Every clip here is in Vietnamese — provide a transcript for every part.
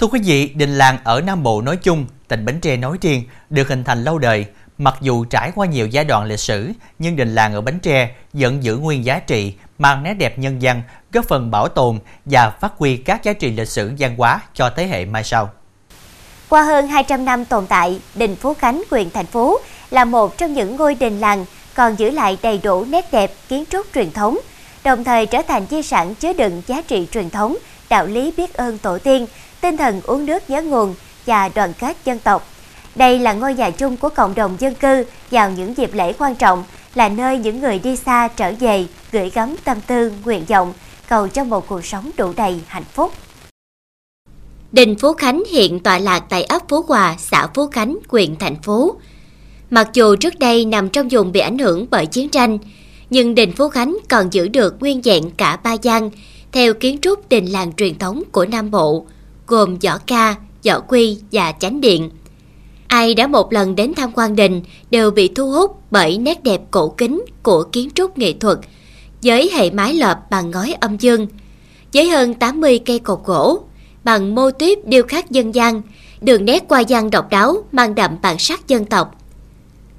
Thưa quý vị, đình làng ở Nam Bộ nói chung, tỉnh Bến Tre nói riêng được hình thành lâu đời. Mặc dù trải qua nhiều giai đoạn lịch sử, nhưng đình làng ở Bến Tre vẫn giữ nguyên giá trị, mang nét đẹp nhân dân, góp phần bảo tồn và phát huy các giá trị lịch sử văn hóa cho thế hệ mai sau. Qua hơn 200 năm tồn tại, đình Phú Khánh, huyện thành phố là một trong những ngôi đình làng còn giữ lại đầy đủ nét đẹp kiến trúc truyền thống, đồng thời trở thành di sản chứa đựng giá trị truyền thống, đạo lý biết ơn tổ tiên, tinh thần uống nước nhớ nguồn và đoàn kết dân tộc. Đây là ngôi nhà chung của cộng đồng dân cư vào những dịp lễ quan trọng, là nơi những người đi xa trở về gửi gắm tâm tư, nguyện vọng, cầu cho một cuộc sống đủ đầy hạnh phúc. Đình Phú Khánh hiện tọa lạc tại ấp Phú Hòa, xã Phú Khánh, huyện thành phố. Mặc dù trước đây nằm trong vùng bị ảnh hưởng bởi chiến tranh, nhưng đình Phú Khánh còn giữ được nguyên dạng cả ba gian theo kiến trúc đình làng truyền thống của Nam Bộ, gồm võ ca, võ quy và chánh điện. Ai đã một lần đến tham quan đình đều bị thu hút bởi nét đẹp cổ kính của kiến trúc nghệ thuật, với hệ mái lợp bằng ngói âm dương, với hơn 80 cây cột gỗ, bằng mô típ điêu khắc dân gian, đường nét qua văn độc đáo mang đậm bản sắc dân tộc.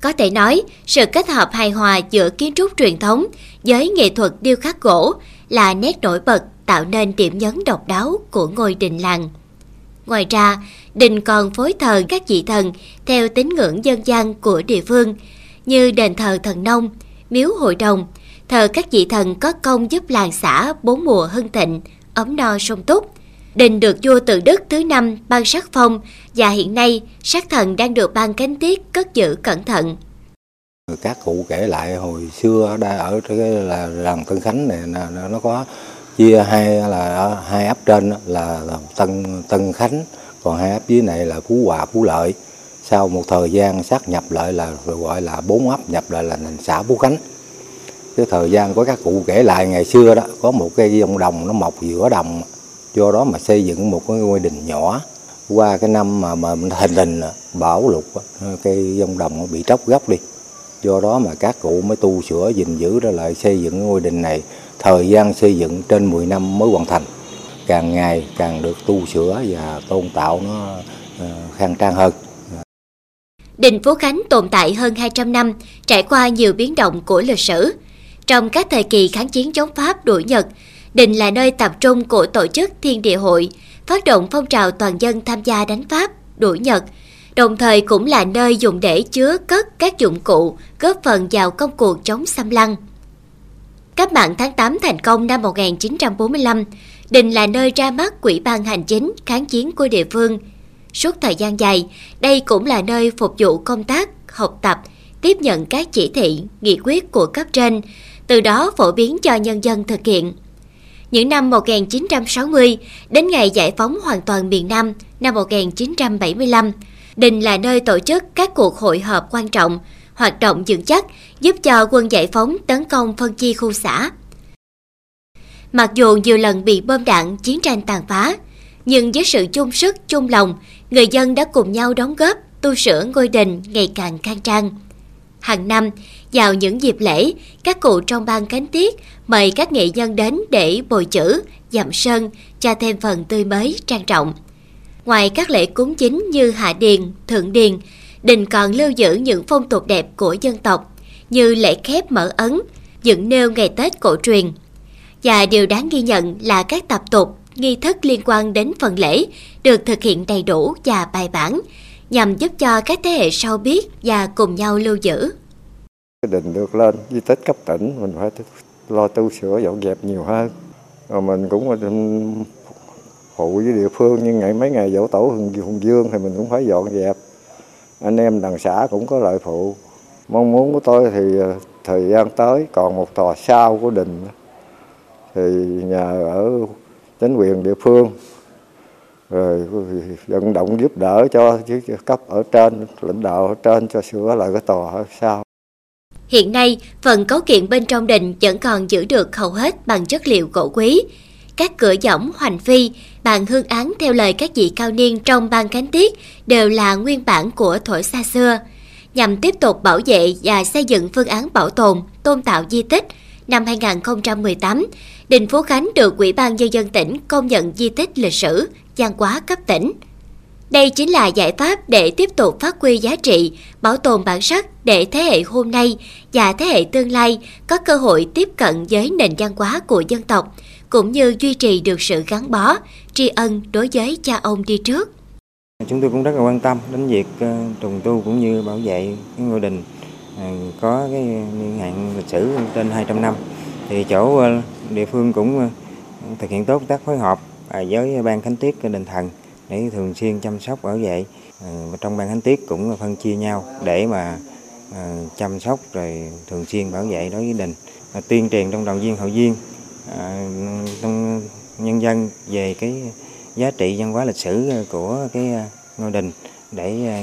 Có thể nói, sự kết hợp hài hòa giữa kiến trúc truyền thống với nghệ thuật điêu khắc gỗ là nét nổi bật tạo nên điểm nhấn độc đáo của ngôi đình làng. Ngoài ra, đình còn phối thờ các vị thần theo tín ngưỡng dân gian của địa phương như đền thờ thần nông, miếu hội đồng, thờ các vị thần có công giúp làng xã bốn mùa hưng thịnh, ấm no sung túc. Đình được vua Tự Đức thứ năm ban sắc phong và hiện nay sắc thần đang được ban cánh tiết cất giữ cẩn thận. Các cụ kể lại hồi xưa đã ở cái là làng Tân Khánh này nó có chia hai là, hai ấp trên là Tân Tân Khánh, còn hai ấp dưới này là Phú Hòa, Phú Lợi. Sau một thời gian sát nhập lại là gọi là bốn ấp, nhập lại là thành xã Phú Khánh. Cái thời gian của các cụ kể lại, ngày xưa đó, có một cái dông đồng nó mọc giữa đồng, do đó mà xây dựng một cái ngôi đình nhỏ. Qua cái năm mà mà hình đình bão lụt cây dông đồng bị tróc gốc đi. Do đó mà các cụ mới tu sửa, gìn giữ ra lại xây dựng ngôi đình này thời gian xây dựng trên 10 năm mới hoàn thành càng ngày càng được tu sửa và tôn tạo nó ờ, khang trang hơn Đình Phú Khánh tồn tại hơn 200 năm, trải qua nhiều biến động của lịch sử. Trong các thời kỳ kháng chiến chống Pháp đuổi Nhật, Đình là nơi tập trung của tổ chức Thiên Địa Hội, phát động phong trào toàn dân tham gia đánh Pháp, đuổi Nhật, đồng thời cũng là nơi dùng để chứa cất các dụng cụ góp phần vào công cuộc chống xâm lăng. Cách mạng tháng 8 thành công năm 1945, Đình là nơi ra mắt quỹ ban hành chính kháng chiến của địa phương. Suốt thời gian dài, đây cũng là nơi phục vụ công tác, học tập, tiếp nhận các chỉ thị, nghị quyết của cấp trên, từ đó phổ biến cho nhân dân thực hiện. Những năm 1960 đến ngày giải phóng hoàn toàn miền Nam năm 1975, Đình là nơi tổ chức các cuộc hội họp quan trọng, hoạt động vững chắc giúp cho quân giải phóng tấn công phân chia khu xã. Mặc dù nhiều lần bị bom đạn chiến tranh tàn phá, nhưng với sự chung sức chung lòng, người dân đã cùng nhau đóng góp tu sửa ngôi đình ngày càng khang trang. Hàng năm, vào những dịp lễ, các cụ trong ban cánh tiết mời các nghệ nhân đến để bồi chữ, dặm sơn, cho thêm phần tươi mới trang trọng. Ngoài các lễ cúng chính như hạ điền, thượng điền, đình còn lưu giữ những phong tục đẹp của dân tộc như lễ khép mở ấn, dựng nêu ngày Tết cổ truyền. Và điều đáng ghi nhận là các tập tục, nghi thức liên quan đến phần lễ được thực hiện đầy đủ và bài bản nhằm giúp cho các thế hệ sau biết và cùng nhau lưu giữ. Đình được lên di tích cấp tỉnh mình phải lo tu sửa dọn dẹp nhiều hơn. Rồi mình cũng ừ, phụ với địa phương nhưng ngày mấy ngày dỗ tổ hùng, dương thì mình cũng phải dọn dẹp anh em đằng xã cũng có lợi phụ. Mong muốn của tôi thì ờ, thời gian tới còn một tòa sau của đình thì nhờ ở chính quyền địa phương rồi vận động giúp đỡ cho cấp ở trên lãnh đạo ở trên cho sửa lại cái tòa ở sau. Hiện nay, phần cấu kiện bên trong đình vẫn còn giữ được hầu hết bằng chất liệu gỗ quý, các cửa giỏng hoành phi, bàn hương án theo lời các vị cao niên trong ban cánh tiết đều là nguyên bản của thổi xa xưa. Nhằm tiếp tục bảo vệ và xây dựng phương án bảo tồn, tôn tạo di tích, năm 2018, Đình Phú Khánh được Ủy ban Nhân dân tỉnh công nhận di tích lịch sử, văn hóa cấp tỉnh. Đây chính là giải pháp để tiếp tục phát huy giá trị, bảo tồn bản sắc để thế hệ hôm nay và thế hệ tương lai có cơ hội tiếp cận với nền văn hóa của dân tộc, cũng như duy trì được sự gắn bó, tri ân đối với cha ông đi trước. Chúng tôi cũng rất là quan tâm đến việc ờ, trùng tu cũng như bảo vệ cái ngôi đình ờ, có cái niên hạn lịch sử trên 200 năm. Thì chỗ ờ, địa phương cũng thực hiện tốt tác phối hợp à, với ban khánh tiết đình thần để thường xuyên chăm sóc bảo vệ. Trong ban khánh tiết cũng phân chia nhau để mà chăm sóc rồi thường xuyên bảo vệ đối với đình. Tuyên truyền trong đoàn viên hội viên À, trong nhân dân về cái giá trị văn hóa lịch sử của cái à, ngôi đình để à,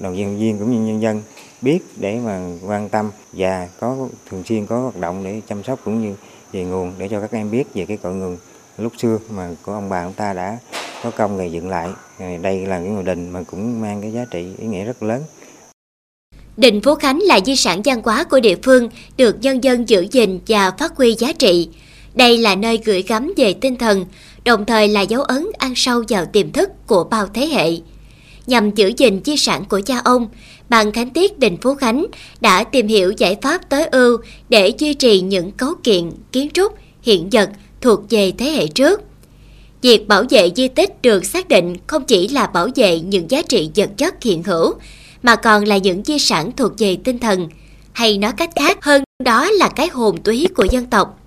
đoàn viên viên cũng như nhân dân biết để mà quan tâm và có, thường xuyên có hoạt động để chăm sóc cũng như về nguồn để cho các em biết về cái cội nguồn lúc xưa mà của ông bà ông ta đã có công ngày dựng lại đây là cái ngôi đình mà cũng mang cái giá trị ý nghĩa rất lớn Đình Phú Khánh là di sản văn hóa của địa phương, được nhân dân giữ gìn và phát huy giá trị. Đây là nơi gửi gắm về tinh thần, đồng thời là dấu ấn ăn sâu vào tiềm thức của bao thế hệ. Nhằm giữ gìn di sản của cha ông, Ban Khánh Tiết Đình Phú Khánh đã tìm hiểu giải pháp tối ưu để duy trì những cấu kiện, kiến trúc, hiện vật thuộc về thế hệ trước. Việc bảo vệ di tích được xác định không chỉ là bảo vệ những giá trị vật chất hiện hữu, mà còn là những di sản thuộc về tinh thần, hay nói cách khác hơn đó là cái hồn túy của dân tộc.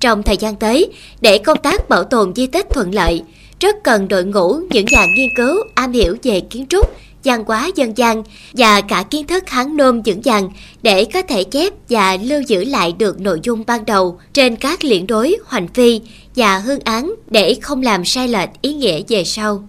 Trong thời gian tới, để công tác bảo tồn di tích thuận lợi, rất cần đội ngũ những nhà nghiên cứu am hiểu về kiến trúc, văn hóa dân gian và cả kiến thức hán nôm vững vàng để có thể chép và lưu giữ lại được nội dung ban đầu trên các liễn đối, hoành phi và hương án để không làm sai lệch ý nghĩa về sau.